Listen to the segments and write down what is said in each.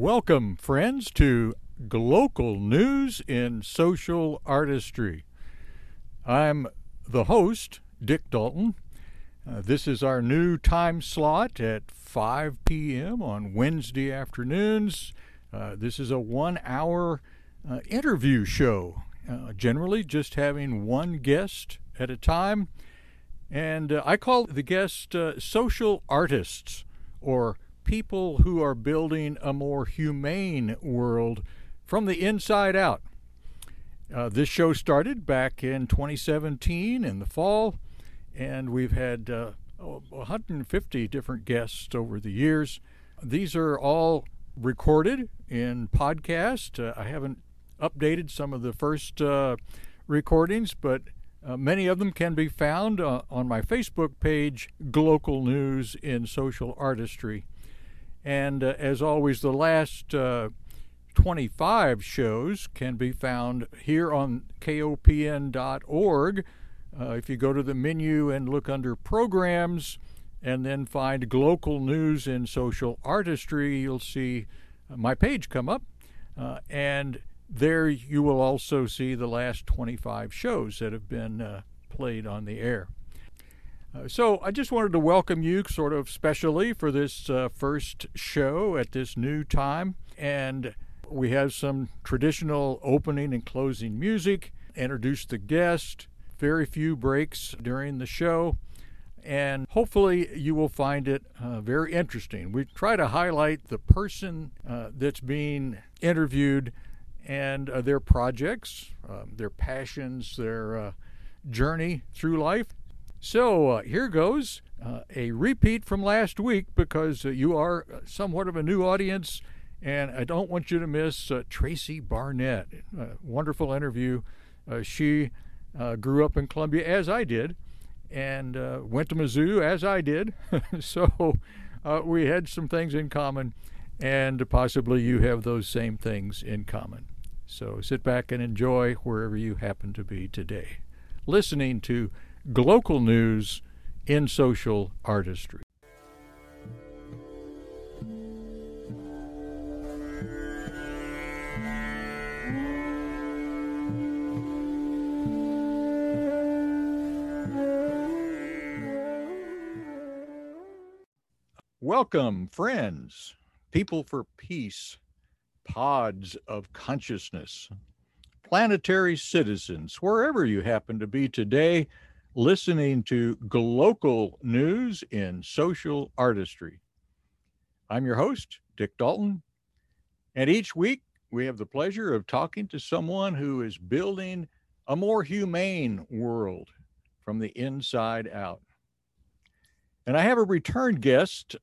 Welcome, friends, to Glocal News in Social Artistry. I'm the host, Dick Dalton. Uh, this is our new time slot at 5 p.m. on Wednesday afternoons. Uh, this is a one hour uh, interview show, uh, generally just having one guest at a time. And uh, I call the guest uh, social artists or people who are building a more humane world from the inside out. Uh, this show started back in 2017 in the fall, and we've had uh, 150 different guests over the years. These are all recorded in podcast. Uh, I haven't updated some of the first uh, recordings, but uh, many of them can be found uh, on my Facebook page, Glocal News in Social Artistry. And uh, as always, the last uh, 25 shows can be found here on kopn.org. Uh, if you go to the menu and look under programs and then find Glocal News and Social Artistry, you'll see my page come up. Uh, and there you will also see the last 25 shows that have been uh, played on the air. Uh, so I just wanted to welcome you, sort of specially, for this uh, first show at this new time. And we have some traditional opening and closing music, introduce the guest, very few breaks during the show. And hopefully, you will find it uh, very interesting. We try to highlight the person uh, that's being interviewed and uh, their projects, um, their passions, their journey through life. So uh, here goes uh, a repeat from last week because uh, you are somewhat of a new audience, and I don't want you to miss uh, Tracy Barnett. wonderful interview. Uh, she uh, grew up in Columbia as I did, and went to Mizzou as I did. so we had some things in common, and possibly you have those same things in common. So sit back and enjoy wherever you happen to be today. Listening to Glocal News in Social Artistry. Welcome, friends, people for peace, pods of consciousness, planetary citizens, wherever you happen to be today listening to Glocal News in Social Artistry. I'm your host, Dick Dalton, and each week we have the pleasure of talking to someone who is building a more humane world from the inside out. And I have a return guest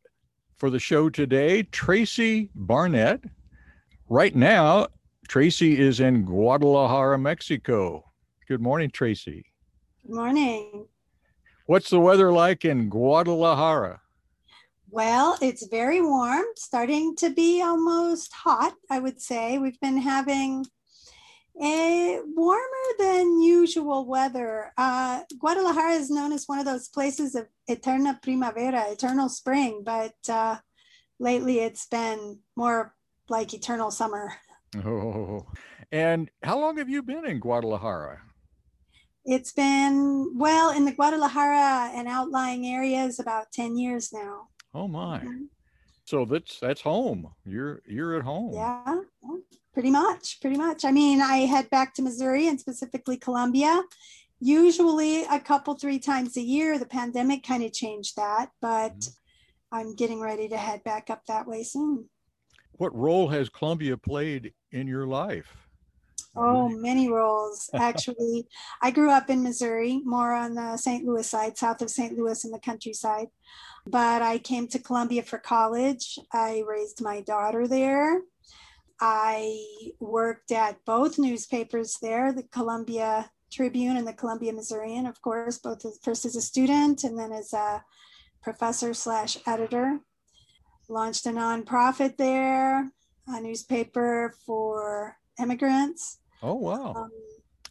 for the show today, Tracy Barnett. Right now, Tracy is in Guadalajara, Mexico. Good morning, Tracy. Good morning. What's the weather like in Guadalajara? Well, it's very warm, starting to be almost hot, I would say. We've been having a warmer than usual weather. Uh, Guadalajara is known as one of those places of eterna primavera, eternal spring, but uh, lately it's been more like eternal summer. Oh, and how long have you been in Guadalajara? It's been, well, in the Guadalajara and outlying areas about 10 years now. Oh my. Mm-hmm. So that's that's home. You're you're at home. Yeah. Pretty much, pretty much. I mean, I head back to Missouri and specifically Columbia, usually a couple three times a year. The pandemic kind of changed that, but mm-hmm. I'm getting ready to head back up that way soon. What role has Columbia played in your life? Oh, many roles. Actually, I grew up in Missouri, more on the St. Louis side, south of St. Louis in the countryside. But I came to Columbia for college. I raised my daughter there. I worked at both newspapers there, the Columbia Tribune and the Columbia Missourian, of course, both as, first as a student and then as a professor slash editor. Launched a nonprofit there, a newspaper for immigrants. Oh wow! Um,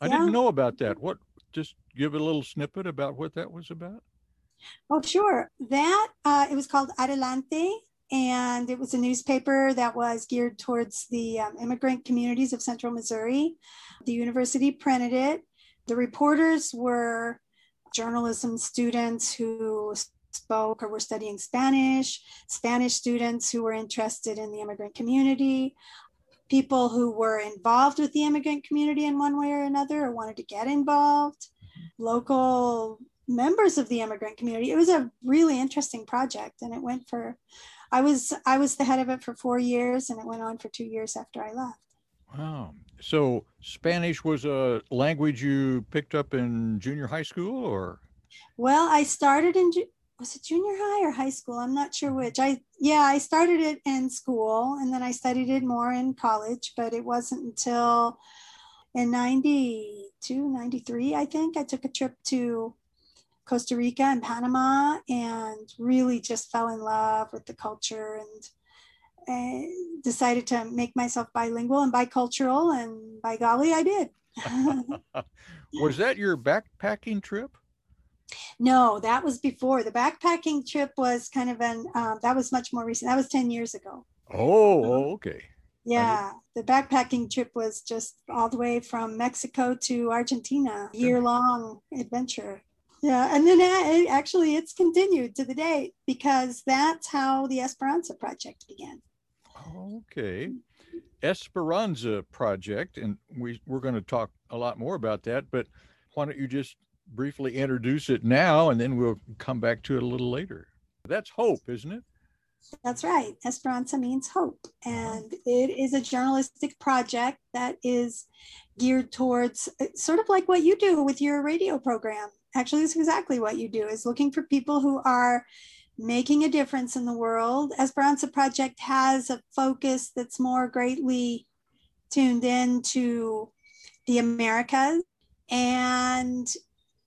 I yeah. didn't know about that. What? Just give a little snippet about what that was about. Oh sure, that uh, it was called Adelante, and it was a newspaper that was geared towards the um, immigrant communities of central Missouri. The university printed it. The reporters were journalism students who spoke or were studying Spanish, Spanish students who were interested in the immigrant community, people who were involved with the immigrant community in one way or another or wanted to get involved, local members of the immigrant community. It was a really interesting project and it went for I was I was the head of it for 4 years and it went on for 2 years after I left. Wow. So Spanish was a language you picked up in junior high school or Well, I started in was it junior high or high school? I'm not sure which. I yeah, I started it in school and then I studied it more in college, but it wasn't until in 92, 93, I think I took a trip to Costa Rica and Panama and really just fell in love with the culture and, and decided to make myself bilingual and bicultural and by golly I did. was that your backpacking trip? No, that was before. The backpacking trip was kind of an, um, that was much more recent. That was 10 years ago. Oh, okay. Yeah, the backpacking trip was just all the way from Mexico to Argentina, year long adventure. Yeah, and then it, actually it's continued to the day because that's how the Esperanza project began. Okay. Esperanza project, and we, we're going to talk a lot more about that, but why don't you just briefly introduce it now and then we'll come back to it a little later. That's hope, isn't it? That's right. Esperanza means hope. Uh-huh. And it is a journalistic project that is geared towards uh, sort of like what you do with your radio program. Actually, it's exactly what you do is looking for people who are making a difference in the world. Esperanza Project has a focus that's more greatly tuned in to the Americas and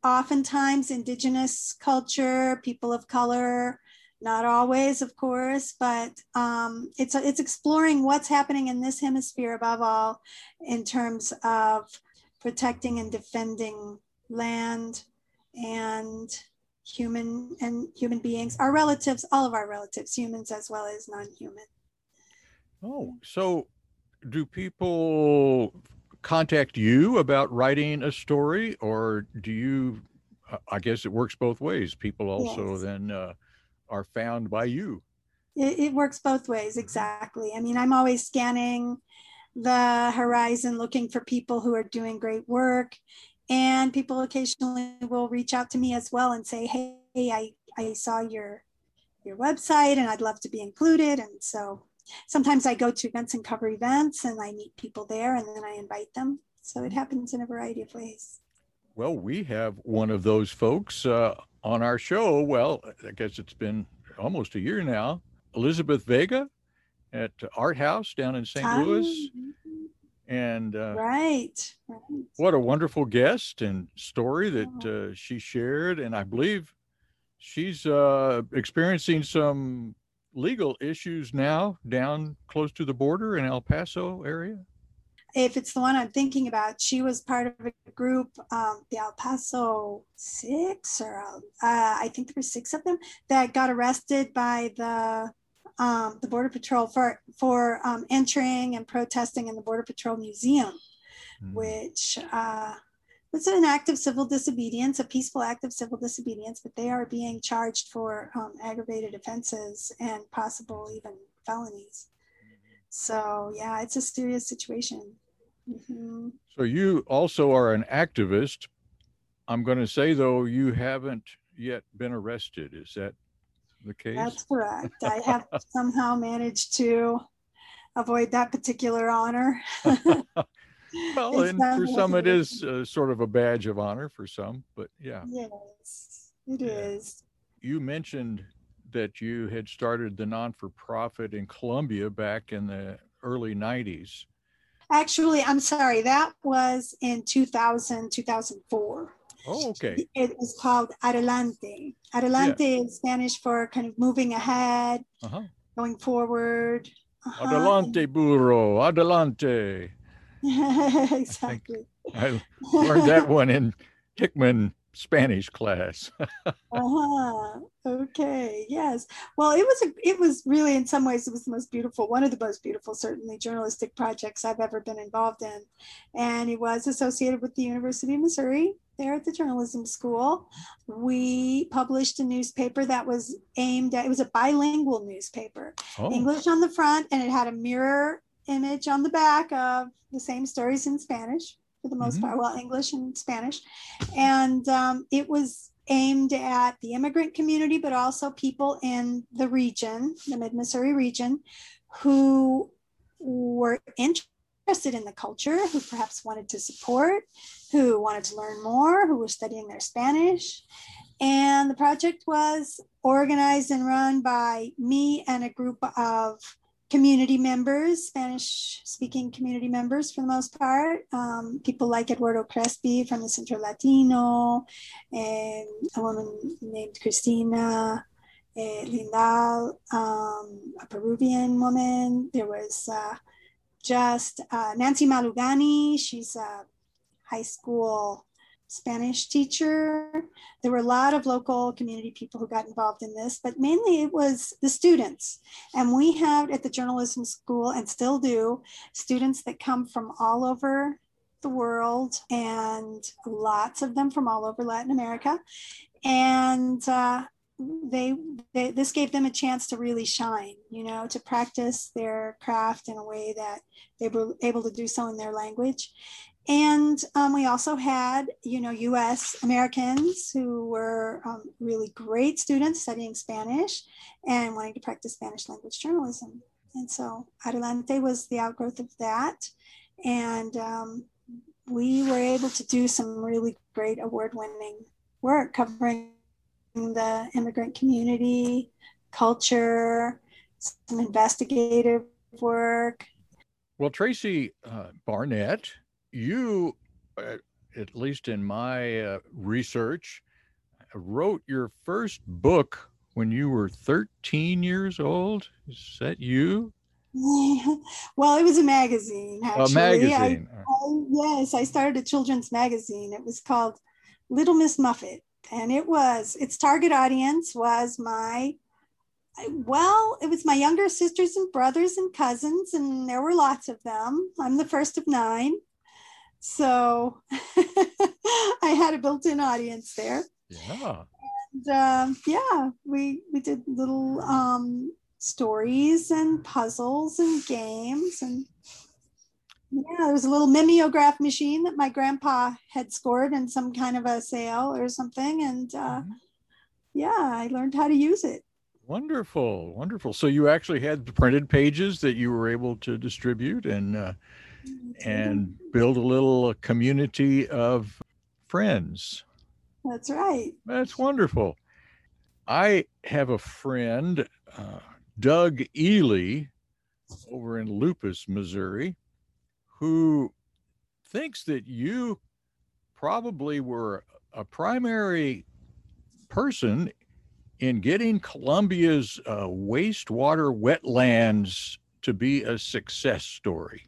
oftentimes indigenous culture, people of color, not always, of course, but um, it's it's exploring what's happening in this hemisphere above all, in terms of protecting and defending land and human and human beings, our relatives, all of our relatives, humans as well as non-human. Oh, so do people contact you about writing a story, or do you? Uh, I guess it works both ways. People also yes. then uh, are found by you. It, it works both ways, exactly. I mean, I'm always scanning the horizon looking for people who are doing great work and people occasionally will reach out to me as well and say hey i i saw your your website and i'd love to be included and so sometimes I go to events and cover events and I meet people there and then I invite them. So it happens in a variety of ways. Well, we have one of those folks uh, on our show. Well, I guess it's been almost a year now. Elizabeth Vega at Art House down in St. Louis. And uh, right. right. What a wonderful guest and story that uh, she shared. And I believe she's uh, experiencing some legal issues now down close to the border in El Paso area? If it's the one I'm thinking about, she was part of a group, um, the El Paso Six, or uh, I think there were six of them that got arrested by the um, the Border Patrol for for um, entering and protesting in the Border Patrol Museum, mm. which uh, it's an act of civil disobedience, a peaceful act of civil disobedience, but they are being charged for um, aggravated offenses and possible even felonies. So, yeah, it's a serious situation. Mm-hmm. So, you also are an activist. I'm going to say, though, you haven't yet been arrested. Is that the case? That's correct. I have somehow managed to avoid that particular honor. well, and for some, it is uh, sort of a badge of honor for some, but yeah. Yes, it yeah. is. You mentioned that you had started the non for profit in Columbia back in the early 90s. Actually, I'm sorry, that was in 2000, 2004. Oh, okay. It was called Adelante. Adelante yeah. is Spanish for kind of moving ahead, uh-huh. going forward. Uh-huh. Adelante, burro, adelante. exactly. I, I learned that one in Hickman Spanish class. uh-huh. Okay. Yes. Well, it was a, it was really in some ways it was the most beautiful, one of the most beautiful, certainly journalistic projects I've ever been involved in, and it was associated with the University of Missouri there at the journalism school. We published a newspaper that was aimed at it was a bilingual newspaper, oh. English on the front, and it had a mirror image on the back of the same stories in Spanish for the most mm-hmm. part, well, English and Spanish. And um, it was aimed at the immigrant community, but also people in the region, the mid Missouri region, who were interested in the culture, who perhaps wanted to support, who wanted to learn more, who were studying their Spanish. And the project was organized and run by me and a group of community members, Spanish speaking community members for the most part, um, people like Eduardo Crespi from the Centro Latino, and a woman named Christina eh, Lindal, um, a Peruvian woman. There was uh, just uh, Nancy Malugani, she's a high school Spanish teacher. There were a lot of local community people who got involved in this, but mainly it was the students. And we have at the journalism school, and still do, students that come from all over the world and lots of them from all over Latin America. And uh, they, they, this gave them a chance to really shine, you know, to practice their craft in a way that they were able to do so in their language. And um, we also had, you know, US Americans who were um, really great students studying Spanish and wanting to practice Spanish language journalism. And so Adelante was the outgrowth of that. And um, we were able to do some really great award winning work covering the immigrant community, culture, some investigative work. Well, Tracy uh, Barnett you, uh, at least in my uh, research, wrote your first book when you were 13 years old. Is that you? well, it was a magazine. Actually. A magazine. I, I, yes, I started a children's magazine. It was called Little Miss Muffet, and it was its target audience was my well, it was my younger sisters and brothers and cousins, and there were lots of them. I'm the first of nine. So I had a built-in audience there. Yeah. And um, yeah, we we did little um, stories and puzzles and games and yeah, there was a little mimeograph machine that my grandpa had scored in some kind of a sale or something, and uh, mm-hmm. yeah, I learned how to use it. Wonderful, wonderful. So you actually had the printed pages that you were able to distribute, and uh, and build a little community of friends. That's right. That's wonderful. I have a friend, uh, Doug Elley, over in Lupus, Missouri, who thinks that you probably were a primary person in getting Columbia's uh, wastewater wetlands to be a success story.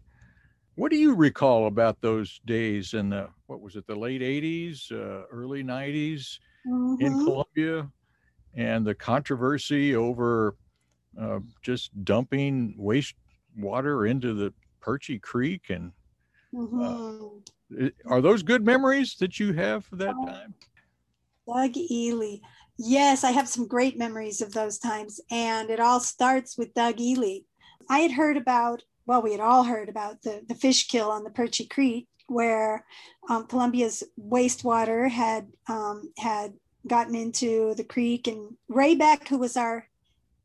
What do you recall about those days in the what was it the late '80s, uh, early '90s mm-hmm. in Columbia, and the controversy over uh, just dumping wastewater into the Perche Creek and uh, mm-hmm. are those good memories that you have for that time? Doug Elley. Yes, I have some great memories of those times. And it all starts with Doug Elley. I had heard about well, we had all heard about the, the fish kill on the Perche Creek, where um, Columbia's wastewater had um, had gotten into the creek, and Ray Beck, who was our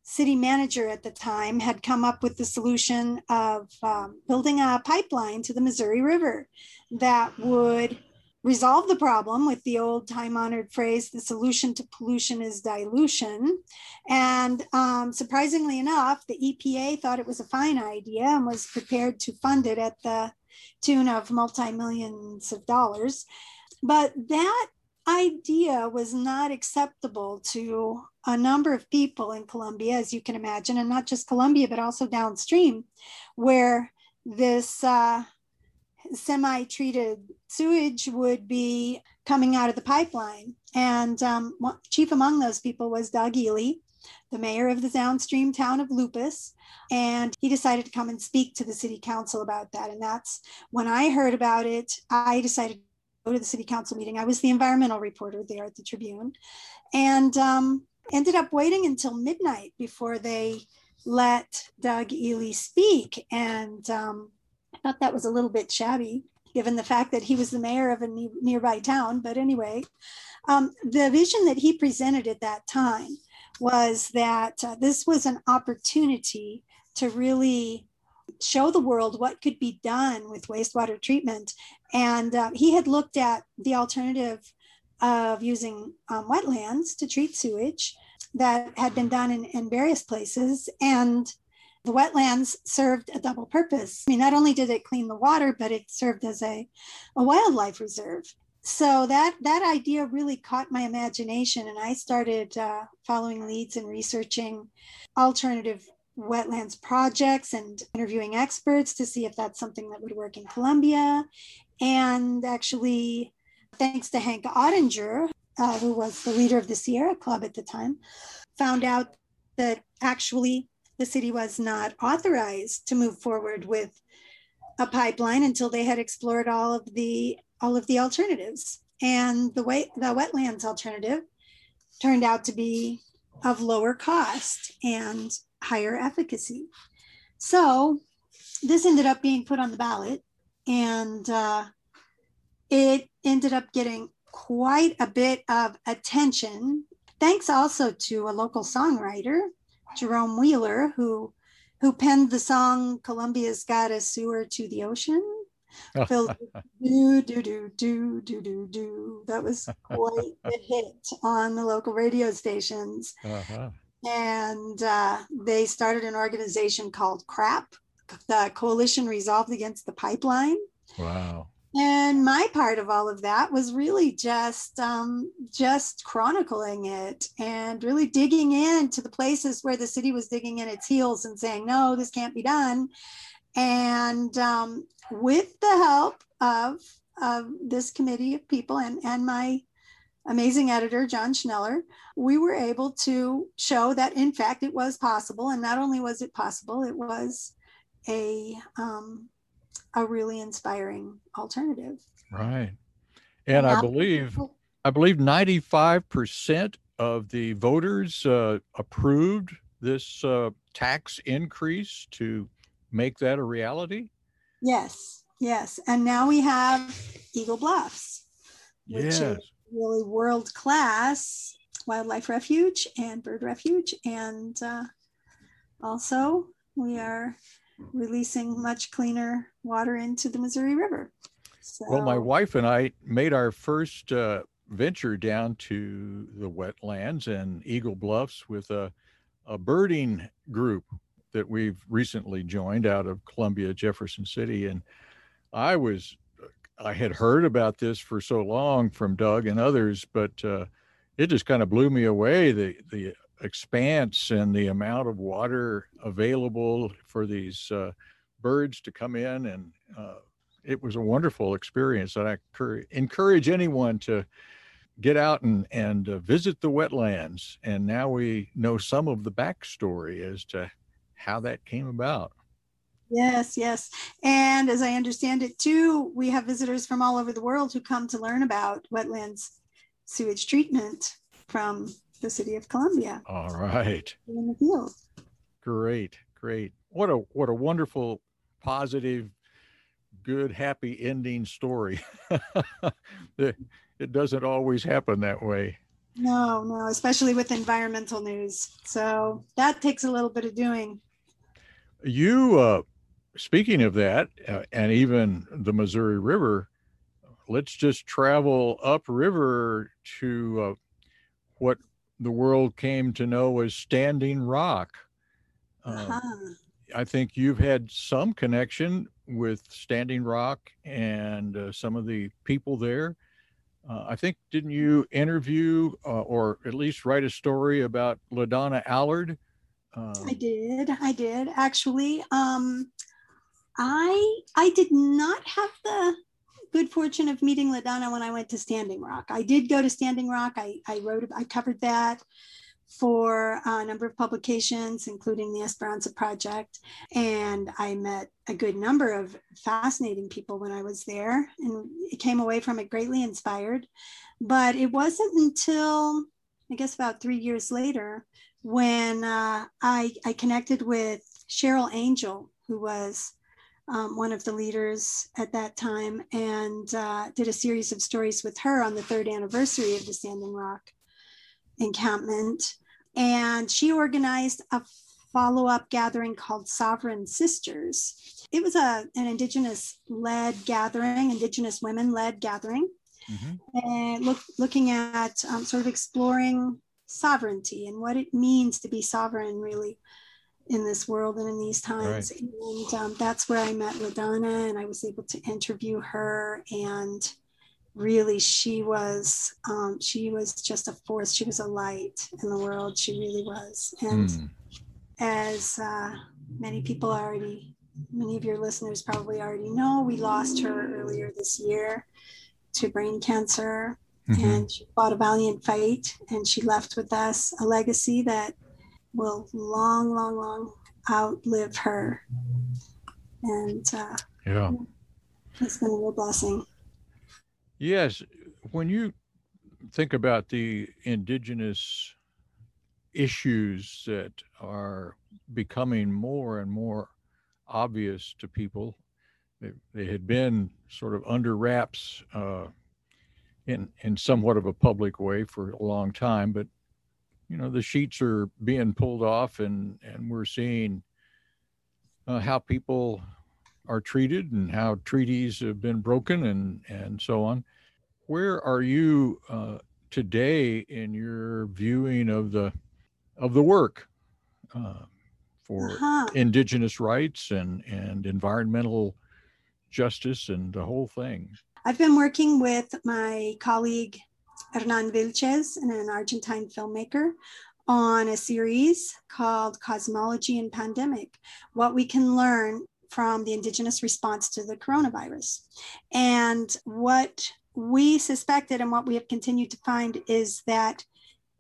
city manager at the time, had come up with the solution of um, building a pipeline to the Missouri River that would resolve the problem with the old time honored phrase the solution to pollution is dilution. And um, surprisingly enough, the EPA thought it was a fine idea and was prepared to fund it at the tune of multi millions of dollars. But that idea was not acceptable to a number of people in Columbia, as you can imagine, and not just Columbia, but also downstream, where this uh, semi treated sewage would be coming out of the pipeline. And um, chief among those people was Doug Elley, the mayor of the downstream town of Lupus. And he decided to come and speak to the city council about that. And that's when I heard about it, I decided to go to the city council meeting. I was the environmental reporter there at the Tribune and um, ended up waiting until midnight before they let Doug Elley speak. And um, thought that was a little bit shabby given the fact that he was the mayor of a nearby town. But anyway, um, the vision that he presented at that time was that uh, this was an opportunity to really show the world what could be done with wastewater treatment. And uh, he had looked at the alternative of using um, wetlands to treat sewage that had been done in, in various places. And the wetlands served a double purpose. I mean, not only did it clean the water, but it served as a, a wildlife reserve. So that that idea really caught my imagination, and I started uh, following leads and researching alternative wetlands projects and interviewing experts to see if that's something that would work in Columbia. And actually, thanks to Hank Ottinger, uh, who was the leader of the Sierra Club at the time, found out that actually the city was not authorized to move forward with a pipeline until they had explored all of the all of the alternatives. And the way the wetlands alternative turned out to be of lower cost and higher efficacy. So this ended up being put on the ballot, and uh, it ended up getting quite a bit of attention. Thanks also to a local songwriter Jerome Wheeler, who who penned the song "Columbia's Got a Sewer to the Ocean." Filled do do do do do do do. That was quite a hit on the local radio stations. Uh-huh. And uh, they started an organization called CRAP, the Coalition Resolved Against the Pipeline. Wow and my part of all of that was really just um, just chronicling it and really digging into the places where the city was digging in its heels and saying no this can't be done. And um, with the help of of this committee of people and and my amazing editor john schneller we were able to show that in fact it was possible. And not only was it possible it was a um, a really inspiring alternative. Right. And I believe I believe 95% of the voters uh, approved this uh, tax increase to make that a reality. Yes, yes. And now we have Eagle Bluffs, which yes. is really world class wildlife refuge and bird refuge. And uh, also, we are releasing much cleaner water into the Missouri River. So, well, my wife and I made our first uh, venture down to the wetlands and Eagle Bluffs with a, a birding group that we've recently joined out of Columbia, Jefferson City. And I was, I had heard about this for so long from Doug and others, but uh, it just kind of blew me away the, the expanse and the amount of water available for these uh, birds to come in and uh, it was a wonderful experience and i encourage anyone to get out and, and uh, visit the wetlands. And now we know some of the backstory as to how that came about. Yes yes. And as i understand it too we have visitors from all over the world who come to learn about wetlands sewage treatment from the city of Columbia. All right. In the field. Great, great. What a what a wonderful, positive, good, happy ending story. it doesn't always happen that way. No, no, especially with environmental news. So that takes a little bit of doing. You, uh, speaking of that, uh, and even the Missouri River, let's just travel upriver to uh, what the world came to know as Standing Rock. Um, uh-huh. I think you've had some connection with Standing Rock and uh, some of the people there. Uh, I think didn't you interview uh, or at least write a story about LaDonna Allard? Um, I did. I did actually. Um, I I did not have the good fortune of meeting LaDonna when I went to Standing Rock. I did go to Standing Rock. I, I wrote, I covered that for a number of publications, including the Esperanza Project. And I met a good number of fascinating people when I was there and came away from it greatly inspired. But it wasn't until, I guess, about three years later when uh, I, I connected with Cheryl Angel, who was um, one of the leaders at that time, and uh, did a series of stories with her on the third anniversary of the Standing Rock encampment. And she organized a follow up gathering called Sovereign Sisters. It was a, an Indigenous led gathering, Indigenous women led gathering, mm-hmm. and look, looking at um, sort of exploring sovereignty and what it means to be sovereign, really in this world and in these times. Right. And um, that's where I met LaDonna and I was able to interview her. And really, she was um, she was just a force. She was a light in the world. She really was. And mm. as uh, many people already, many of your listeners probably already know, we lost her earlier this year to brain cancer. Mm-hmm. And she fought a valiant fight, and she left with us a legacy that will long, long, long outlive her. And uh, yeah, it's been a real blessing. Yes, when you think about the indigenous issues that are becoming more and more obvious to people, they, they had been sort of under wraps uh, in in somewhat of a public way for a long time, but you know the sheets are being pulled off and and we're seeing uh, how people are treated and how treaties have been broken and and so on where are you uh, today in your viewing of the of the work uh, for uh-huh. indigenous rights and and environmental justice and the whole thing i've been working with my colleague Hernan Vilches, an Argentine filmmaker, on a series called Cosmology and Pandemic What We Can Learn from the Indigenous Response to the Coronavirus. And what we suspected and what we have continued to find is that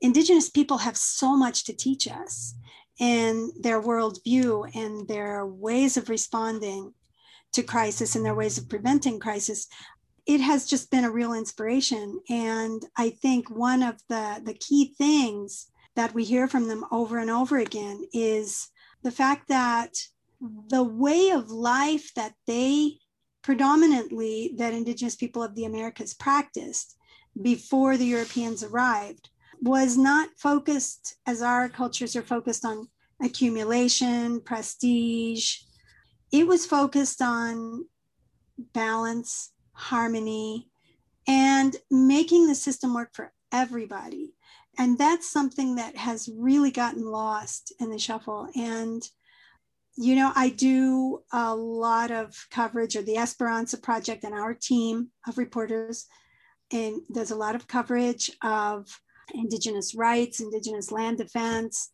Indigenous people have so much to teach us in their worldview and their ways of responding to crisis and their ways of preventing crisis it has just been a real inspiration. And I think one of the, the key things that we hear from them over and over again is the fact that the way of life that they predominantly that indigenous people of the americas practiced before the europeans arrived was not focused as our cultures are focused on accumulation prestige it was focused on balance harmony, and making the system work for everybody. And that's something that has really gotten lost in the shuffle. And, you know, I do a lot of coverage of the Esperanza Project and our team of reporters. And there's a lot of coverage of Indigenous rights, Indigenous land defense,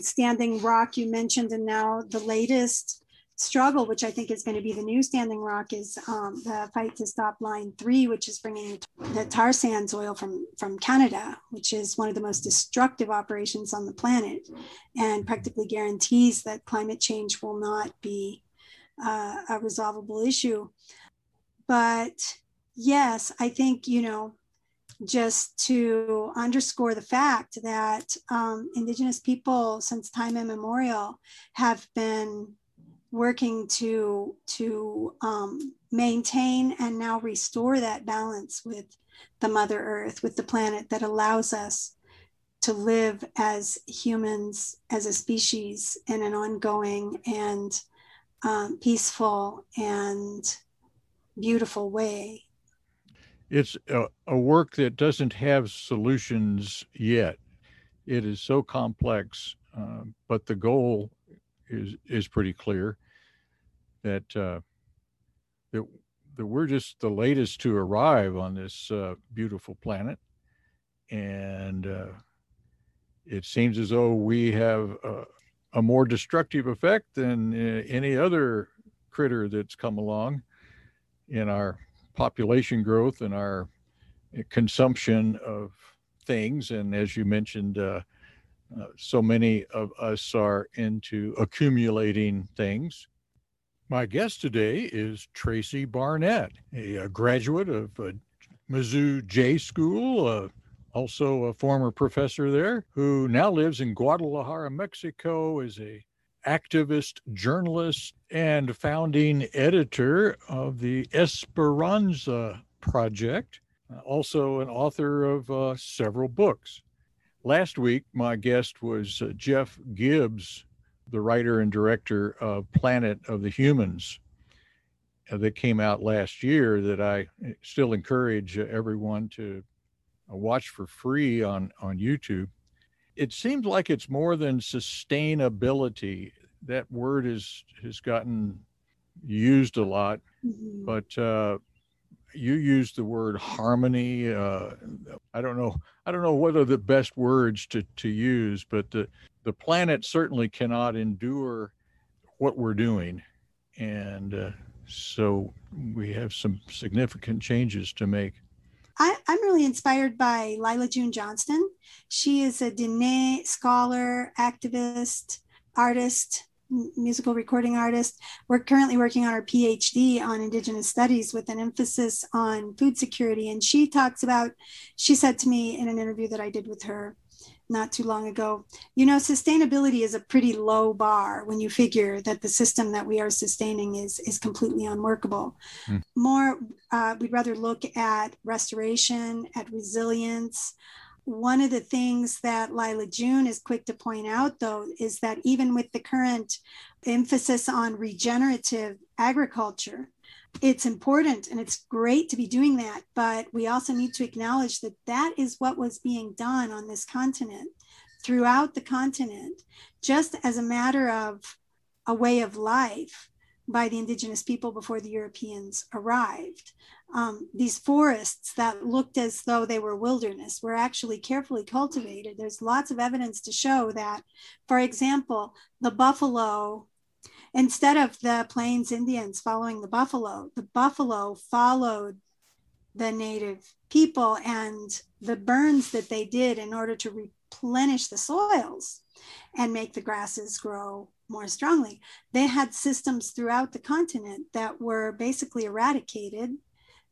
Standing Rock, you mentioned, and now the latest struggle, which I think is going to be the new standing rock, is um, the fight to stop Line 3, which is bringing the tar sands oil from, from Canada, which is one of the most destructive operations on the planet and practically guarantees that climate change will not be uh, a resolvable issue. But yes, I think, you know, just to underscore the fact that um, Indigenous people, since time immemorial, have been working to to um, maintain and now restore that balance with the mother earth with the planet that allows us to live as humans as a species in an ongoing and um, peaceful and beautiful way. It's a, a work that doesn't have solutions yet. It is so complex uh, but the goal is is pretty clear that uh, that that we're just the latest to arrive on this uh, beautiful planet, and uh, it seems as though we have a, more destructive effect than uh, any other critter that's come along in our population growth and our consumption of things. And as you mentioned, uh, so many of us are into accumulating things. My guest today is Tracy Barnett, a, a graduate of uh, Mizzou J School, uh, also a former professor there, who now lives in Guadalajara, Mexico, is a activist, journalist, and founding editor of the Esperanza Project, uh, also an author of uh, several books. Last week, my guest was uh, Jeff Gibbs, the writer and director of Planet of the Humans, uh, that came out last year. That I uh, still encourage uh, everyone to watch for free on on YouTube. It seems like it's more than sustainability. That word is has gotten used a lot, mm-hmm. but uh, you used the word harmony. Uh, I don't know. I don't know what are the best words to to use, but the the planet certainly cannot endure what we're doing, and uh, so we have some significant changes to make. I, am really inspired by Lyla June Johnston. She is a Diné scholar, activist, artist, musical recording artist. We're currently working on our PhD on Indigenous studies with an emphasis on food security. And she talks about, she said to me in an interview that I did with her not too long ago, you know, sustainability is a pretty low bar when you figure that the system that we are sustaining is, is completely unworkable. Mm. More, uh, we'd rather look at restoration, at resilience, one of the things that Lyla June is quick to point out, though, is that even with the current emphasis on regenerative agriculture, it's important and it's great to be doing that. But we also need to acknowledge that that is what was being done on this continent throughout the continent, just as a matter of a way of life by the indigenous people before the Europeans arrived um, these forests that looked as though they were wilderness were actually carefully cultivated. There's lots of evidence to show that, for example, the buffalo, instead of the Plains Indians following the buffalo, the buffalo followed the native people and the burns that they did in order to replenish the soils and make the grasses grow more strongly. They had systems throughout the continent that were basically eradicated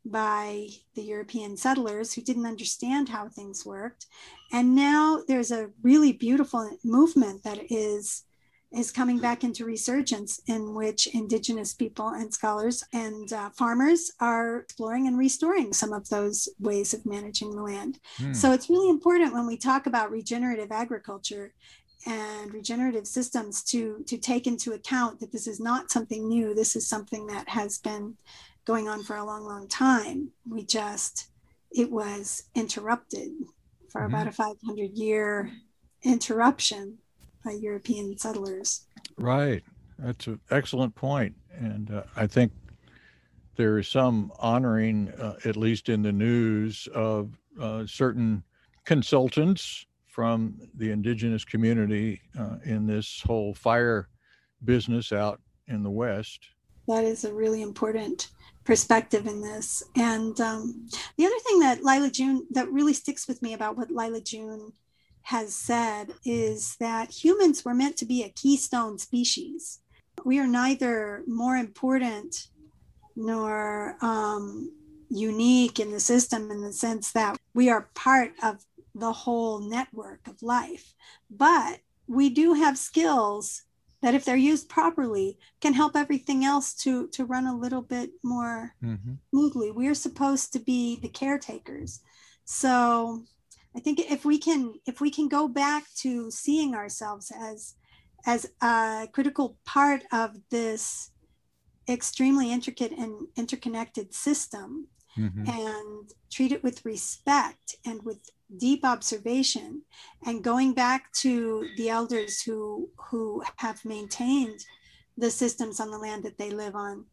by the European settlers who didn't understand how things worked. And now there's a really beautiful movement that is is coming back into resurgence in which indigenous people and scholars and uh, farmers are exploring and restoring some of those ways of managing the land. Hmm. So it's really important when we talk about regenerative agriculture and regenerative systems to to take into account that this is not something new this is something that has been going on for a long, long time. We just, it was interrupted for mm-hmm. about a 500 year interruption by European settlers. Right. That's an excellent point. And uh, I think there is some honoring, uh, at least in the news, of uh, certain consultants from the indigenous community uh, in this whole fire business out in the West. That is a really important perspective in this. And um, the other thing that Lyla June, that really sticks with me about what Lyla June has said is that humans were meant to be a keystone species. We are neither more important nor um, unique in the system in the sense that we are part of the whole network of life. But we do have skills that if they're used properly can help everything else to to run a little bit more mm-hmm. smoothly we're supposed to be the caretakers so i think if we can if we can go back to seeing ourselves as as a critical part of this extremely intricate and interconnected system mm-hmm. and treat it with respect and with deep observation and going back to the elders who who have maintained the systems on the land that they live on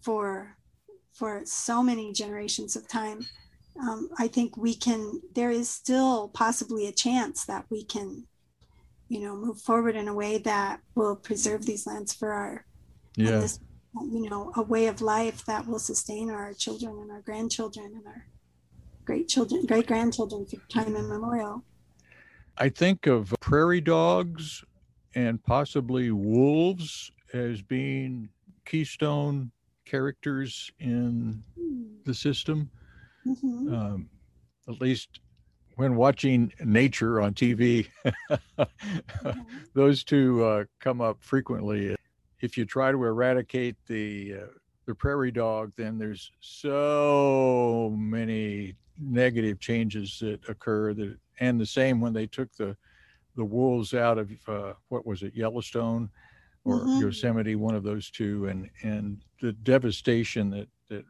for for so many generations of time um, i think we can there is still possibly a chance that we can you know move forward in a way that will preserve these lands for our yeah. you know, a way of life that will sustain our children and our grandchildren and our great children, great grandchildren for time immemorial. I think of prairie dogs and possibly wolves as being keystone characters in the system. Mm-hmm. Um, at least when watching nature on TV, mm-hmm. those two uh, come up frequently. If you try to eradicate the uh, the prairie dog, then there's so many negative changes that occur that and the same when they took the the wolves out of uh, what was it Yellowstone or mm-hmm. Yosemite, one of those two, and and the devastation that that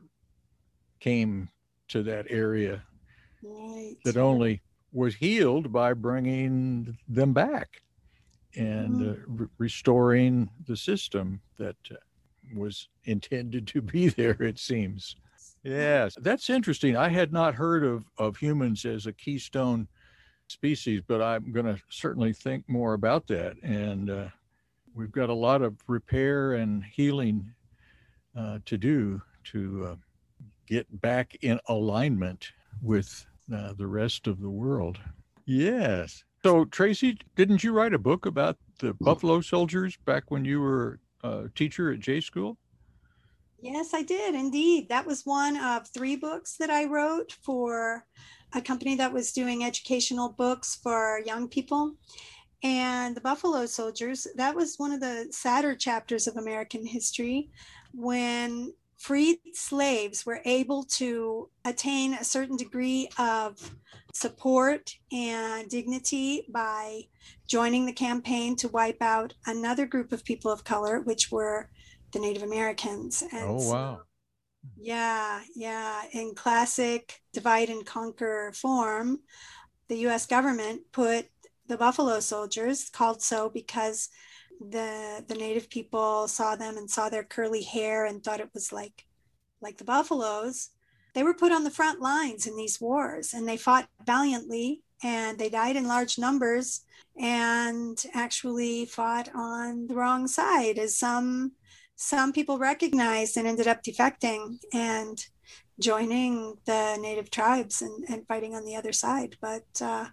came to that area right. that only was healed by bringing them back and mm-hmm. uh, re- restoring the system that uh, was intended to be there. It seems. Yes, that's interesting. I had not heard of, of humans as a keystone species, but I'm going to certainly think more about that. And uh, we've got a lot of repair and healing uh, to do to uh, get back in alignment with uh, the rest of the world. Yes. So, Tracy, didn't you write a book about the Buffalo Soldiers back when you were a teacher at J School? Yes, I did indeed. That was one of three books that I wrote for a company that was doing educational books for young people. And the Buffalo Soldiers, that was one of the sadder chapters of American history when freed slaves were able to attain a certain degree of support and dignity by joining the campaign to wipe out another group of people of color, which were the Native Americans. And oh, wow. yeah, yeah. In classic divide and conquer form, the US government put the Buffalo Soldiers, called so because the the native people saw them and saw their curly hair and thought it was like like the buffaloes they were put on the front lines in these wars and they fought valiantly and they died in large numbers and actually fought on the wrong side as some some people recognized and ended up defecting and joining the native tribes and, and fighting on the other side. But uh,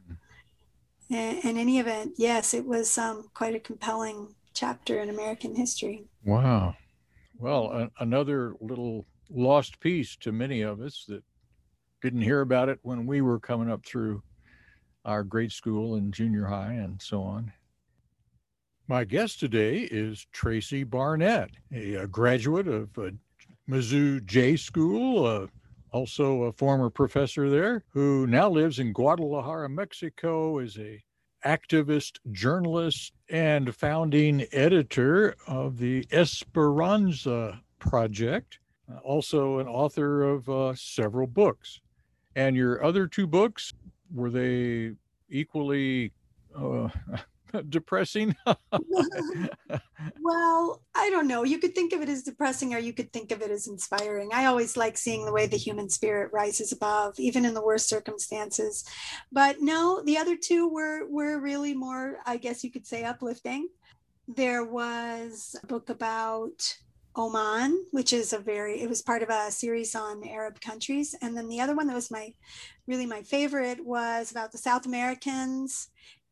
in, in, any event, yes, it was um, quite a compelling chapter in American history. Wow. Well, a- another little lost piece to many of us that didn't hear about it when we were coming up through our grade school and junior high and so on. My guest today is Tracy Barnett, a, a graduate of uh, Mizzou J School, uh, also a former professor there, who now lives in Guadalajara, Mexico, is a activist, journalist, and founding editor of the Esperanza Project, also an author of uh, several books. And your other two books, were they equally uh, depressing? well, I don't know. You could think of it as depressing or you could think of it as inspiring. I always like seeing the way the human spirit rises above, even in the worst circumstances. But no, the other two were were really more, I guess you could say, uplifting. There was a book about Oman, which is a very, it was part of a series on Arab countries. And then the other one that was my, really my favorite was about the South Americans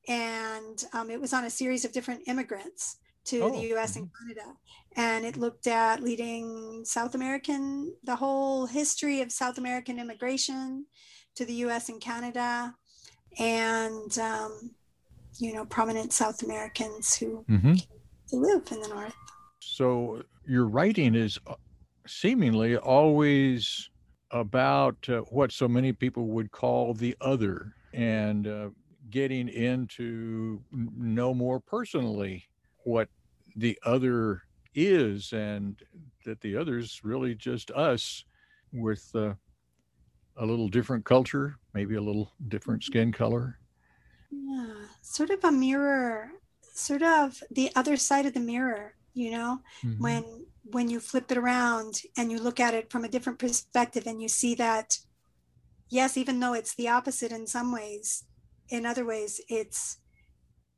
and um, it was on a series of different immigrants to oh. the US and mm-hmm. Canada. And it looked at leading South American, the whole history of South American immigration to the US and Canada, and, um, you know, prominent South Americans who, mm-hmm. live in the North. So your writing is uh, seemingly always about uh, what so many people would call the other. And uh, getting into know more personally what the other is and that the other's really just us with uh, a little different culture, maybe a little different skin mm-hmm. color. Yeah, sort of a mirror, sort of the other side of the mirror, you know, mm-hmm. when when you flip it around and you look at it from a different perspective and you see that yes, even though it's the opposite in some ways, in other ways, it's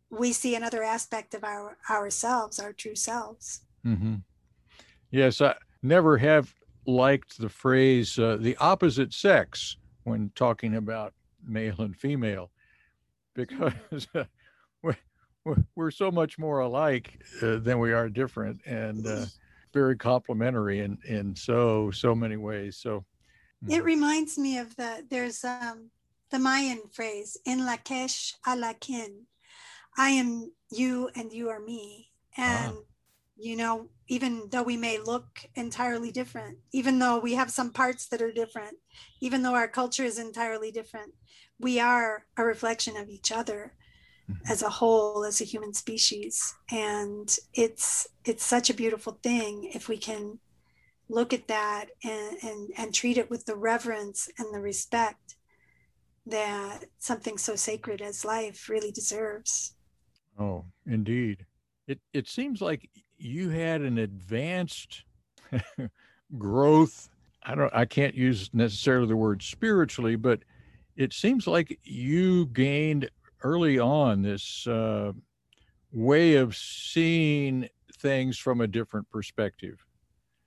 we see another aspect of our ourselves, our true selves. Mm-hmm. Yes, I never have liked the phrase uh, the opposite sex when talking about male and female because uh, we're, we're so much more alike uh, than we are different and uh, very complementary in, in so, so many ways. So it mm. reminds me of the, there's um, the Mayan phrase, in Lakesh alakin. I am you and you are me. And, ah. you know, even though we may look entirely different, even though we have some parts that are different, even though our culture is entirely different, we are a reflection of each other mm-hmm. as a whole as a human species and it's it's such a beautiful thing if we can look at that and and, and treat it with the reverence and the respect that something so sacred as life really deserves oh indeed it it seems like you had an advanced growth i don't i can't use necessarily the word spiritually but it seems like you gained early on this uh, way of seeing things from a different perspective.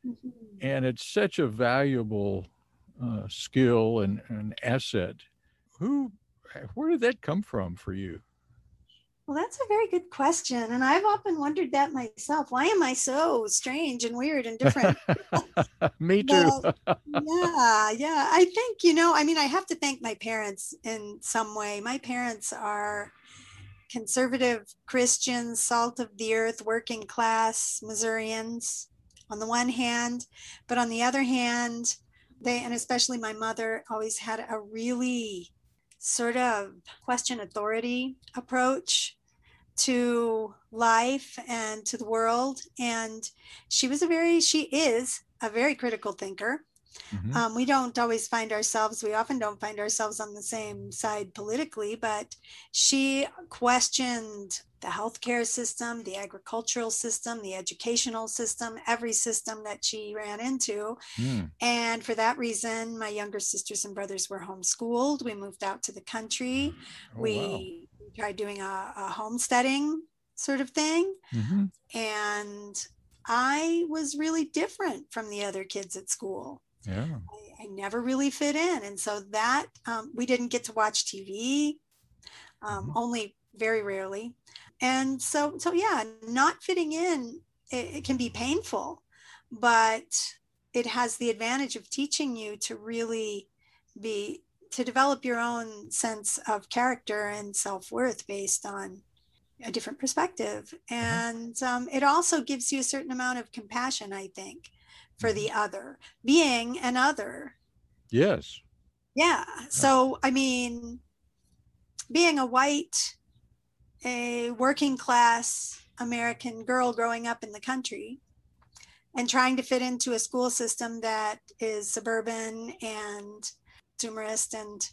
Mm-hmm. And it's such a valuable uh, skill and, and asset. Who, where did that come from for you? Well, that's a very good question. And I've often wondered that myself. Why am I so strange and weird and different? Me too. but, yeah, yeah. I think, you know, I mean, I have to thank my parents in some way. My parents are conservative Christians, salt of the earth, working class Missourians on the one hand. But on the other hand, they, and especially my mother, always had a really sort of question authority approach to life and to the world. And she was a very, she is a very critical thinker. Mm-hmm. Um, we don't always find ourselves, we often don't find ourselves on the same side politically, but she questioned the healthcare system, the agricultural system, the educational system, every system that she ran into. Mm. And for that reason, my younger sisters and brothers were homeschooled. We moved out to the country. Oh, we wow. tried doing a, a, homesteading sort of thing. Mm-hmm. And I was really different from the other kids at school. Yeah. I, I never really fit in. And so that um, we didn't get to watch TV, um, mm-hmm. only very rarely. And so, so yeah, not fitting in, it, it can be painful, but it has the advantage of teaching you to really be to develop your own sense of character and self-worth based on a different perspective mm-hmm. and um, it also gives you a certain amount of compassion i think for the mm-hmm. other, being an other. Yes. Yeah. So, I mean, being a white, a working class American girl growing up in the country and trying to fit into a school system that is suburban and consumerist and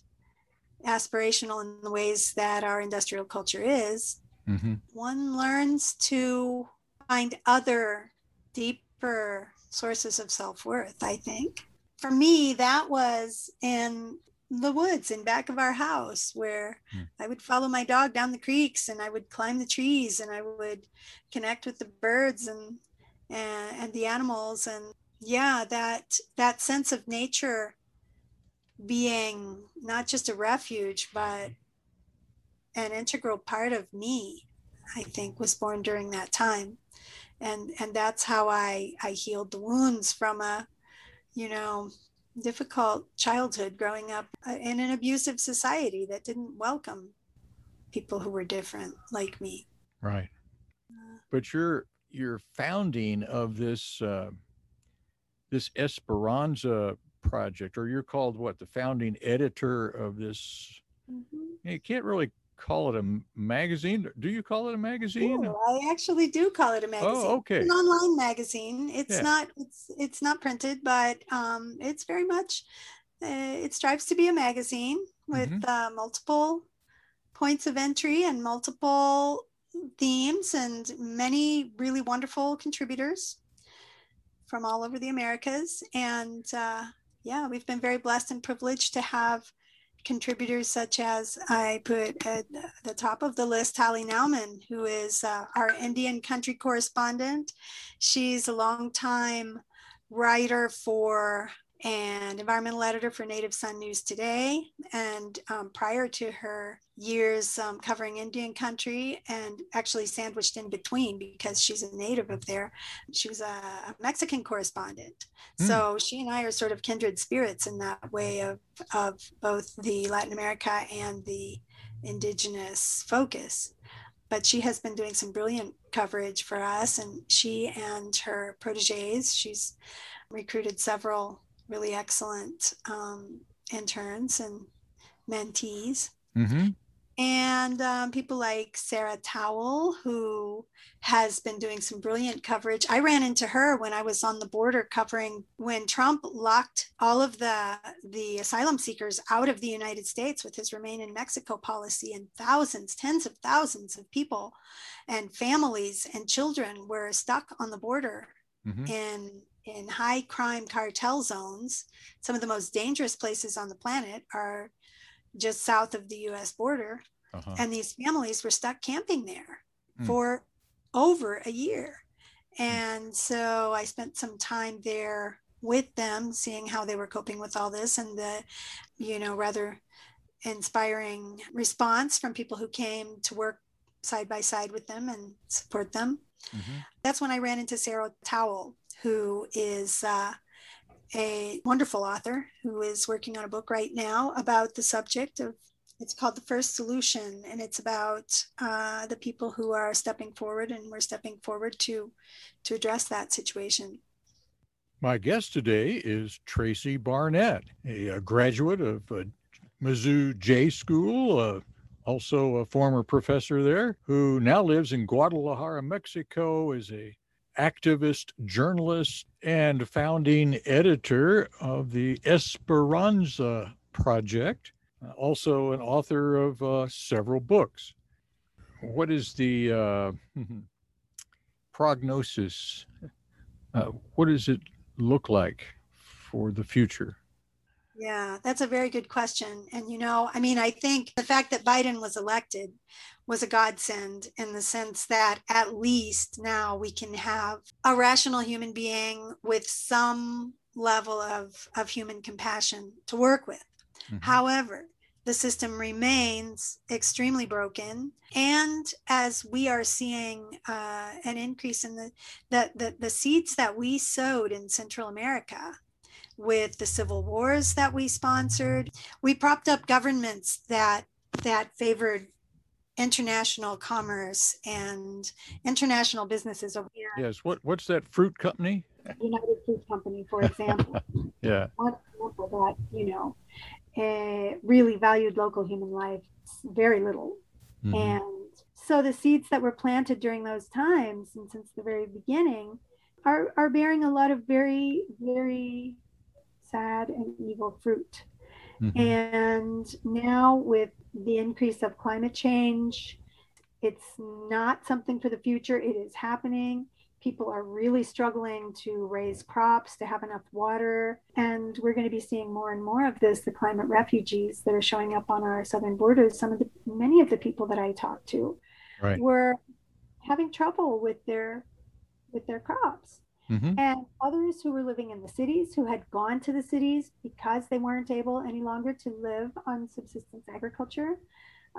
aspirational in the ways that our industrial culture is, mm-hmm. one learns to find other deeper sources of self worth, I think. For me, that was in the woods in back of our house where mm. I would follow my dog down the creeks and I would climb the trees and I would connect with the birds and and, and the animals and yeah that that sense of nature being not just a refuge but an integral part of me I think was born during that time and and that's how I I healed the wounds from a you know difficult childhood growing up uh, in an abusive society that didn't welcome people who were different like me. Right. Uh, but your your founding of this uh, this esperanza project or you're called what the founding editor of this? Mm-hmm. you can't really call it a magazine. Do you call it a magazine? I actually do call it a oh, magazine. Oh, okay. It's an online magazine. It's yeah. not it's it's not printed, but um, it's very much uh, it strives to be a magazine with mm-hmm. uh, multiple points of entry and multiple themes and many really wonderful contributors from all over the Americas. And uh, yeah, we've been very blessed and privileged to have contributors such as I put at the top of the list Talli Nauman, who is uh, our Indian country correspondent. She's a longtime writer for and environmental editor for Native Sun News Today. And um, prior to her years um, covering Indian country and actually sandwiched in between because she's a native of there, she was a, a Mexican correspondent. Mm. So she and I are sort of kindred spirits in that way of, of both the Latin America and the indigenous focus but she has been doing some brilliant coverage for us and she and her proteges she's recruited several really excellent um, interns and mentees. Mm-hmm. And um, people like Sarah Towle, who has been doing some brilliant coverage. I ran into her when I was on the border covering when Trump locked all of the, the asylum seekers out of the United States with his remain in Mexico policy, and thousands, tens of thousands of people and families and children were stuck on the border mm-hmm. in in high crime cartel zones, some of the most dangerous places on the planet are just south of the US border. Uh-huh. And these families were stuck camping there mm. for over a year. Hmm. And so I spent some time there with them, seeing how they were coping with all this and the, you know, rather inspiring response from people who came to work side by side with them and support them. Mm-hmm. That's when I ran into Sarah Towle, who is uh, a wonderful author who is working on a book right now about the subject of it's called the first solution and it's about uh, the people who are stepping forward and we're stepping forward to to address that situation. My guest today is tracy barnett a, a graduate of uh, mizzou j school uh, also a former professor there who now lives in guadalajara mexico is a activist, journalist, and founding editor of the Esperanza Project, uh, also an author of uh, several books. What is the uh, prognosis? Uh, what does it look like for the future? Yeah, that's a very good question. And, you know, I mean, I think the fact that Biden was elected was a godsend in the sense that at least now we can have a rational human being with some level of, of human compassion to work with. Mm-hmm. However, the system remains extremely broken. And as we are seeing uh, an increase in the, the, the, the seeds that we sowed in Central America with the civil wars that we sponsored. We propped up governments that that favored international commerce and international businesses over here. Yes. What what's that fruit company? United Fruit Company, for example. yeah. One example that you know uh, really valued local human life very little, mm-hmm. and so the seeds that were planted during those times and since the very beginning are are bearing a lot of very very sad and evil fruit. Mm-hmm. And now, with the increase of climate change, it's not something for the future. It is happening. People are really struggling to raise crops, to have enough water. And we're going to be seeing more and more of this the climate refugees that are showing up on our southern borders. Some of the many of the people that I talked to right. were having trouble with their with their crops Mm-hmm. And others who were living in the cities, who had gone to the cities because they weren't able any longer to live on subsistence agriculture,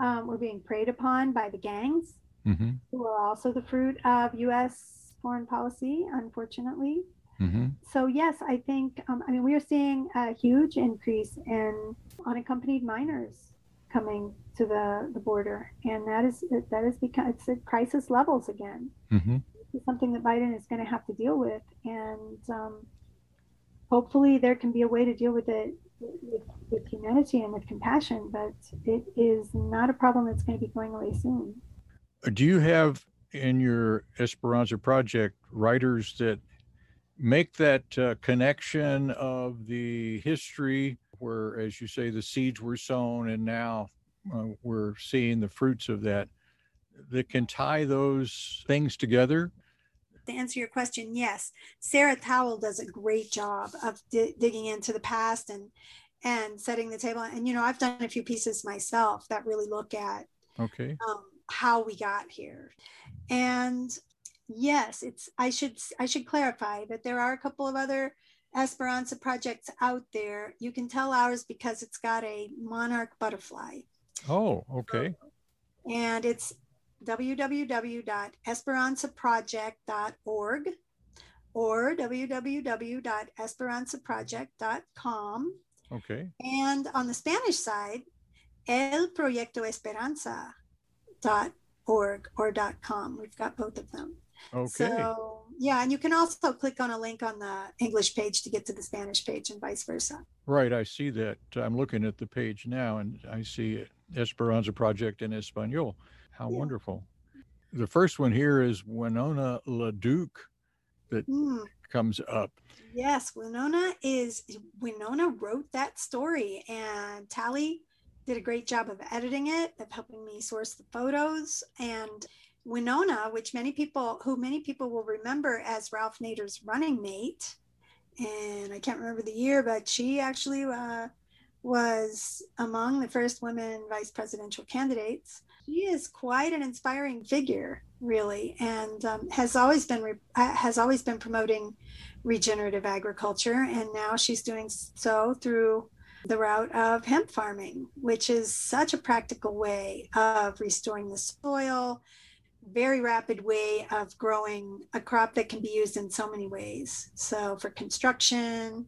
um, were being preyed upon by the gangs, mm-hmm. who are also the fruit of U.S. foreign policy, unfortunately. Mm-hmm. So yes, I think um, I mean we are seeing a huge increase in unaccompanied minors coming to the, the border, and that is that is because it's at crisis levels again. Is something that Biden is going to have to deal with. And um, hopefully, there can be a way to deal with it with, with, humanity and with compassion, but it is not a problem that's going to be going away soon. Do you have in your Esperanza project writers that make that uh, connection of the history where, as you say, the seeds were sown and now uh, we're seeing the fruits of that? that can tie those things together to answer your question, yes, Sarah Towle does a great job of di- digging into the past and and setting the table. And, you know, I've done a few pieces myself that really look at okay um, how we got here. And yes, it's, I should, I should clarify that there are a couple of other Esperanza projects out there. You can tell ours because it's got a monarch butterfly. Oh, okay. And it's www.esperanzaproject.org or www.esperanzaproject.com. Okay. And on the Spanish side, elproyectoesperanza.org or .com. We've got both of them. Okay. So, yeah, and you can also click on a link on the English page to get to the Spanish page and vice versa. Right, I see that. I'm looking at the page now and I see Esperanza Project in Espanol. How yeah. wonderful. The first one here is Winona LaDuke that mm. comes up. Yes, Winona is Winona wrote that story and Talli did a great job of editing it, of helping me source the photos and Winona, which many people who many people will remember as Ralph Nader's running mate, and I can't remember the year, but she actually uh, was among the first women vice presidential candidates. She is quite an inspiring figure, really, and um, has always been re- uh, has always been promoting regenerative agriculture, and now she's doing so through the route of hemp farming, which is such a practical way of restoring the soil very rapid way of growing a crop that can be used in so many ways. So, for construction,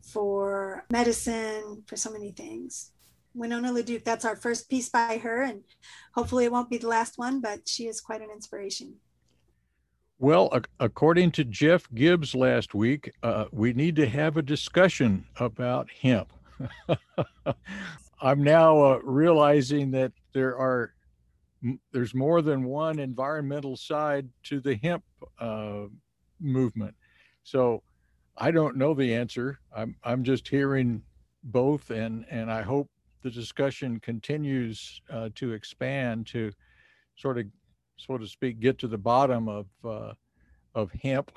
for medicine, for so many things. Winona LaDuke, that's our first piece by her, and hopefully it won't be the last one, but she is quite an inspiration. Well, according to Jeff Gibbs last week, uh, we need to have a discussion about hemp. I'm now uh, realizing that there are there's more than one environmental side to the hemp uh, movement. So I don't know the answer. I'm I'm just hearing both, and and I hope the discussion continues uh, to expand to sort of, so to speak, get to the bottom of uh, of hemp,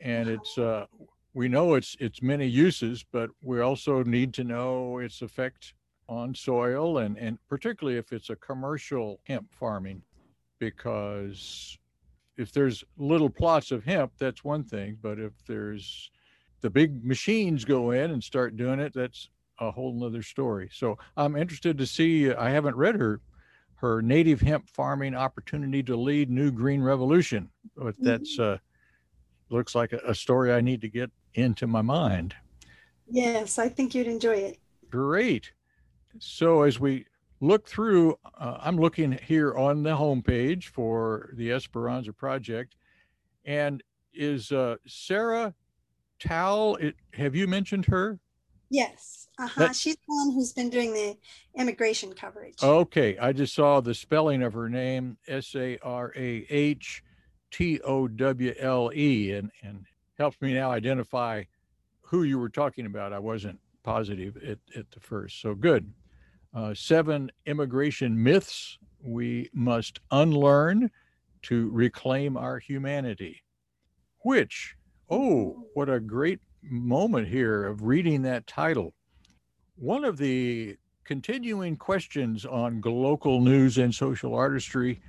and it's uh, we know it's it's many uses, but we also need to know its effect on soil and, and particularly if it's a commercial hemp farming, because if there's little plots of hemp, that's one thing. But if there's the big machines go in and start doing it, that's a whole nother story. So I'm interested to see, I haven't read her her native hemp farming opportunity to lead new green revolution. But that's mm-hmm. uh looks like a, a story I need to get into my mind. Yes, I think you'd enjoy it. Great. So as we look through, uh, I'm looking here on the homepage for the Esperanza project, and is uh, Sarah Towle? It, have you mentioned her? Yes. Uh-huh. She's the one who's been doing the immigration coverage. Okay. I just saw the spelling of her name, S A R A H T O W L E, and, and helps me now identify who you were talking about. I wasn't positive at, at the first. So good uh, seven immigration myths we must unlearn to reclaim our humanity. Which, oh, what a great moment here of reading that title. One of the continuing questions on local news and social artistry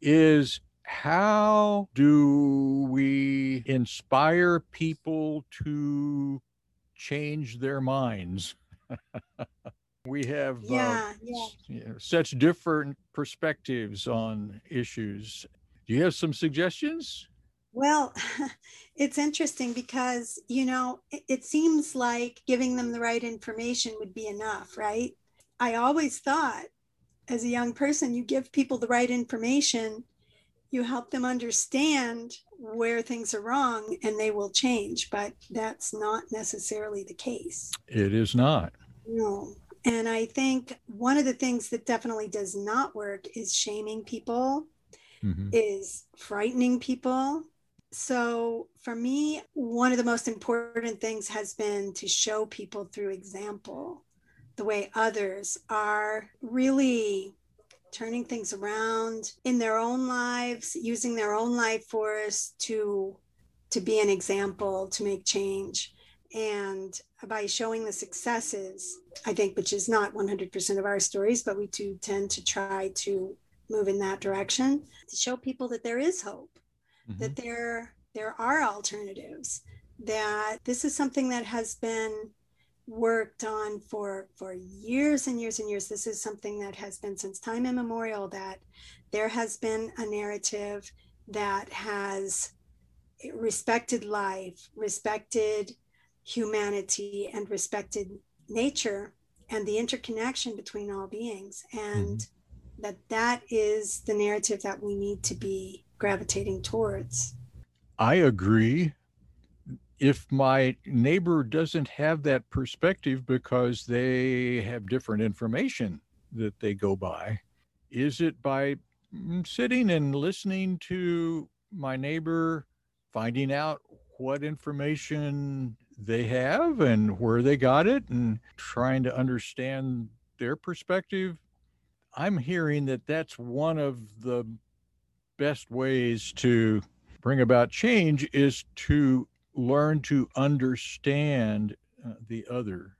is how do we inspire people to change their minds? we have yeah, uh, yeah. You know, such different perspectives on issues. Do you have some suggestions? Well, it's interesting because, you know, it, it, seems like giving them the right information would be enough, right? I always thought as a young person, you give people the right information, you help them understand where things are wrong, and they will change. But that's not necessarily the case. It is not. No. And I think one of the things that definitely does not work is shaming people, mm-hmm. is frightening people. So for me, one of the most important things has been to show people through example the way others are really turning things around in their own lives, using their own life force to to be an example, to make change. And by showing the successes, I think, which is not 100% of our stories, but we do tend to try to move in that direction to show people that there is hope, mm-hmm. that there there are alternatives, that this is something that has been worked on for for years and years and years this is something that has been since time immemorial that there has been a narrative that has respected life respected humanity and respected nature and the interconnection between all beings and mm-hmm. that that is the narrative that we need to be gravitating towards i agree if my neighbor doesn't have that perspective because they have different information that they go by, is it by mm, sitting and listening to my neighbor, finding out what information they have and where they got it, and trying to understand their perspective? I'm hearing that that's one of the best ways to bring about change is to learn to understand uh, the other.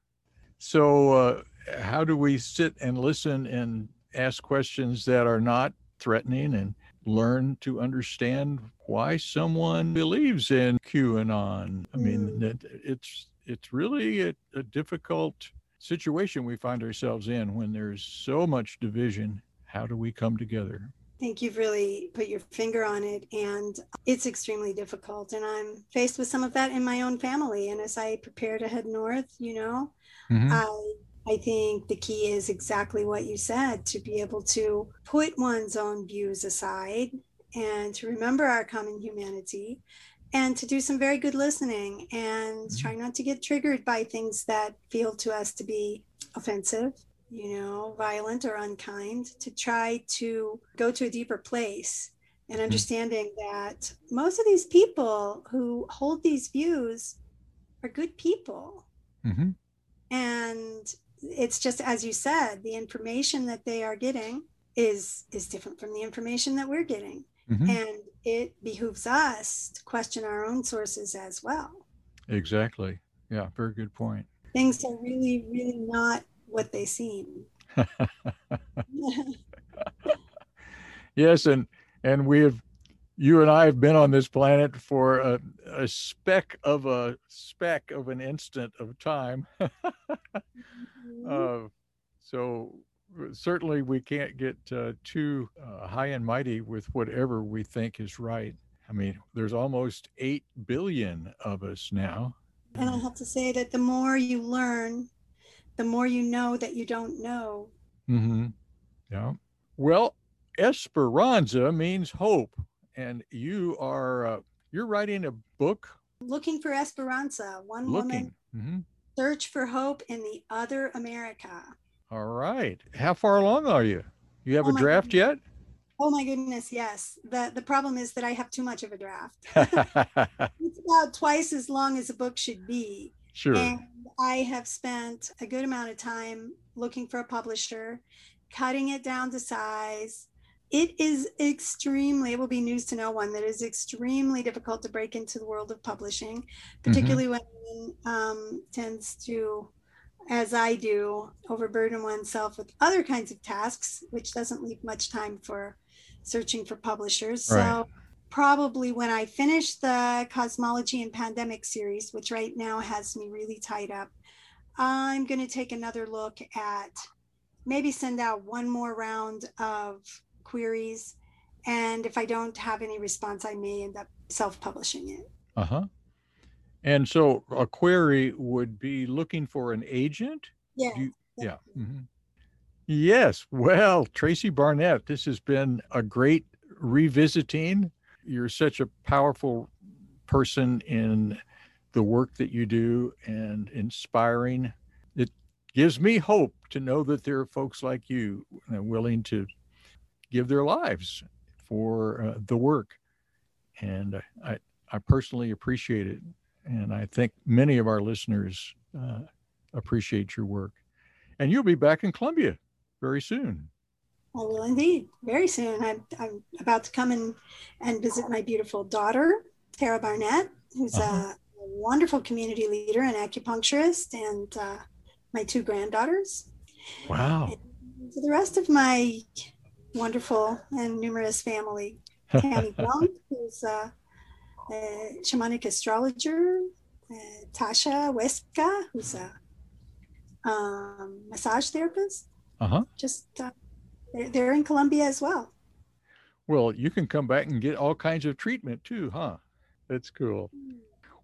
So, uh, how do we sit and listen and ask questions that are not threatening and learn to understand why someone believes in QAnon? I mean, mm. it's it's really a, a difficult situation we find ourselves in when there's so much division. How do we come together? Think you've really put your finger on it and it's extremely difficult and i'm faced with some of that in my own family and as i prepare to head north you know mm-hmm. i i think the key is exactly what you said to be able to put one's own views aside and to remember our common humanity and to do some very good listening and mm-hmm. try not to get triggered by things that feel to us to be offensive you know, violent or unkind, to try to go to a deeper place and mm-hmm. understanding that most of these people who hold these views are good people. Mm-hmm. And it's just as you said, the information that they are getting is is different from the information that we're getting. Mm-hmm. And it behooves us to question our own sources as well. Exactly. Yeah, very good point. Things are really, really not what they seem. yes, and and we have you and I have been on this planet for a, a speck of a speck of an instant of time. mm-hmm. uh, so certainly we can't get uh, too uh, high and mighty with whatever we think is right. I mean, there's almost 8 billion of us now. And I have to say that the more you learn, the more you know that you don't know. Mm-hmm. Yeah. Well, Esperanza means hope, and you are uh, you're writing a book. Looking for Esperanza, one Looking. woman mm-hmm. search for hope in the other America. All right. How far along are you? You have oh a draft goodness. yet? Oh my goodness, yes. The the problem is that I have too much of a draft. it's about twice as long as a book should be. Sure. And I have spent a good amount of time looking for a publisher, cutting it down to size. It is extremely, it will be news to no one that is extremely difficult to break into the world of publishing, mm-hmm. particularly mm-hmm. when um, tends to, as I do, overburden oneself with other kinds of tasks, which doesn't leave much time for searching for publishers. Right. So probably when I finish the cosmology and pandemic series, which right now has me really tied up, I'm going to take another look at maybe send out one more round of queries. And if I don't have any response, I may end up self publishing it. Uh huh. And so a query would be looking for an agent? Yeah. You, yeah. Mm-hmm. Yes. Well, Tracy Barnett, this has been a great revisiting you're such a powerful person in the work that you do and inspiring. It gives me hope to know that there are folks like you willing to give their lives for uh, the work. And I, I personally appreciate it. And I think many of our listeners uh, appreciate your work. And you'll be back in Columbia very soon. I will indeed. Very soon. I'm, I'm about to come in and visit my beautiful daughter, Tara Barnett, who's uh-huh. a wonderful community leader and acupuncturist, and uh, my two granddaughters. Wow. And to the rest of my wonderful and numerous family, Tammy Brown, who's a, a, shamanic astrologer, uh, Tasha Weska, who's a um, massage therapist. Uh-huh. Just uh, they're, they're in Columbia as well. Well, you can come back and get all kinds of treatment too, huh? That's cool.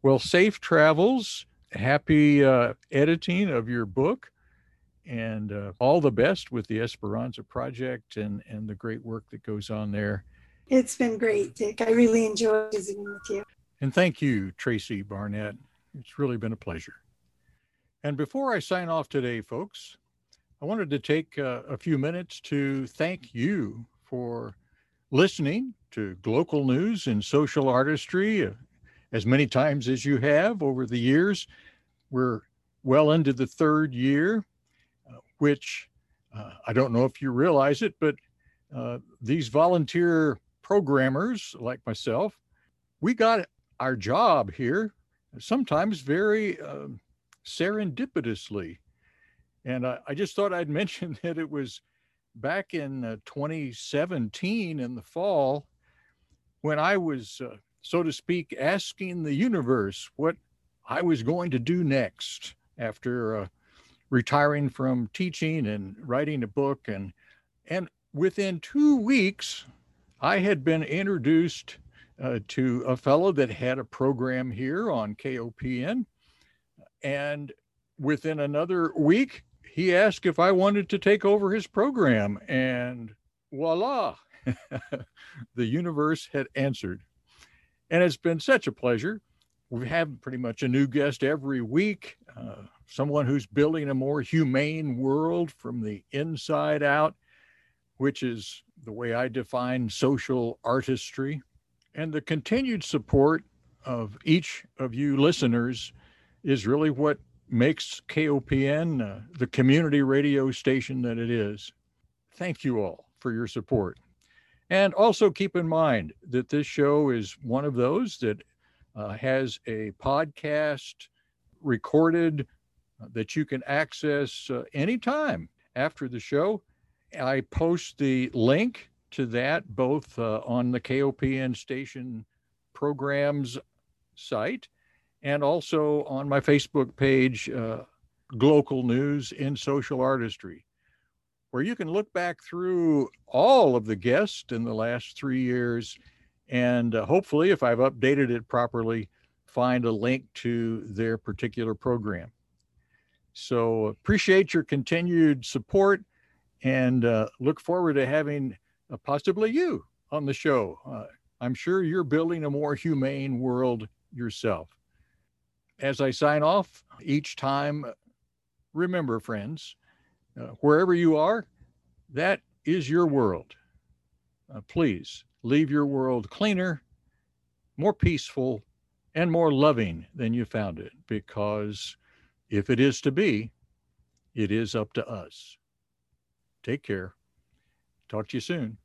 Well, safe travels. Happy uh, editing of your book, and uh, all the best with the Esperanza project and and the great work that goes on there. It's been great, Dick. I really enjoyed visiting with you. And thank you, Tracy Barnett. It's really been a pleasure. And before I sign off today, folks, I wanted to take uh, a few minutes to thank you for listening to local news and social artistry uh, as many times as you have over the years. We're well into the third year, uh, which uh, I don't know if you realize it, but uh, these volunteer programmers like myself, we got our job here sometimes very uh, serendipitously. And I, I, just thought I'd mention that it was back in uh, 2017 in the fall when I was, uh, so to speak, asking the universe what I was going to do next after uh, retiring from teaching and writing a book. And, and within two weeks, I had been introduced uh, to a fellow that had a program here on KOPN. And within another week, he asked if I wanted to take over his program. And voila, the universe had answered. And it's been such a pleasure. We have pretty much a new guest every week, uh, someone who's building a more humane world from the inside out, which is the way I define social artistry and the continued support of each of you listeners is really what makes KOPN uh, the community radio station that it is. Thank you all for your support. And also keep in mind that this show is one of those that uh, has a podcast recorded uh, that you can access uh, anytime after the show. I post the link to that both uh, on the KOPN station programs site and also on my Facebook page, uh, News in Social Artistry, where you can look back through all of the guests in the last three years and uh, hopefully, if I've updated it properly, find a link to their particular program. So appreciate your continued support and uh, look forward to having uh, possibly you on the show. Uh, I'm sure you're building a more humane world yourself. As I sign off each time, remember, friends, uh, wherever you are, that is your world. Uh, please leave your world cleaner, more peaceful, and more loving than you found it, because if it is to be, it is up to us. Take care. Talk to you soon.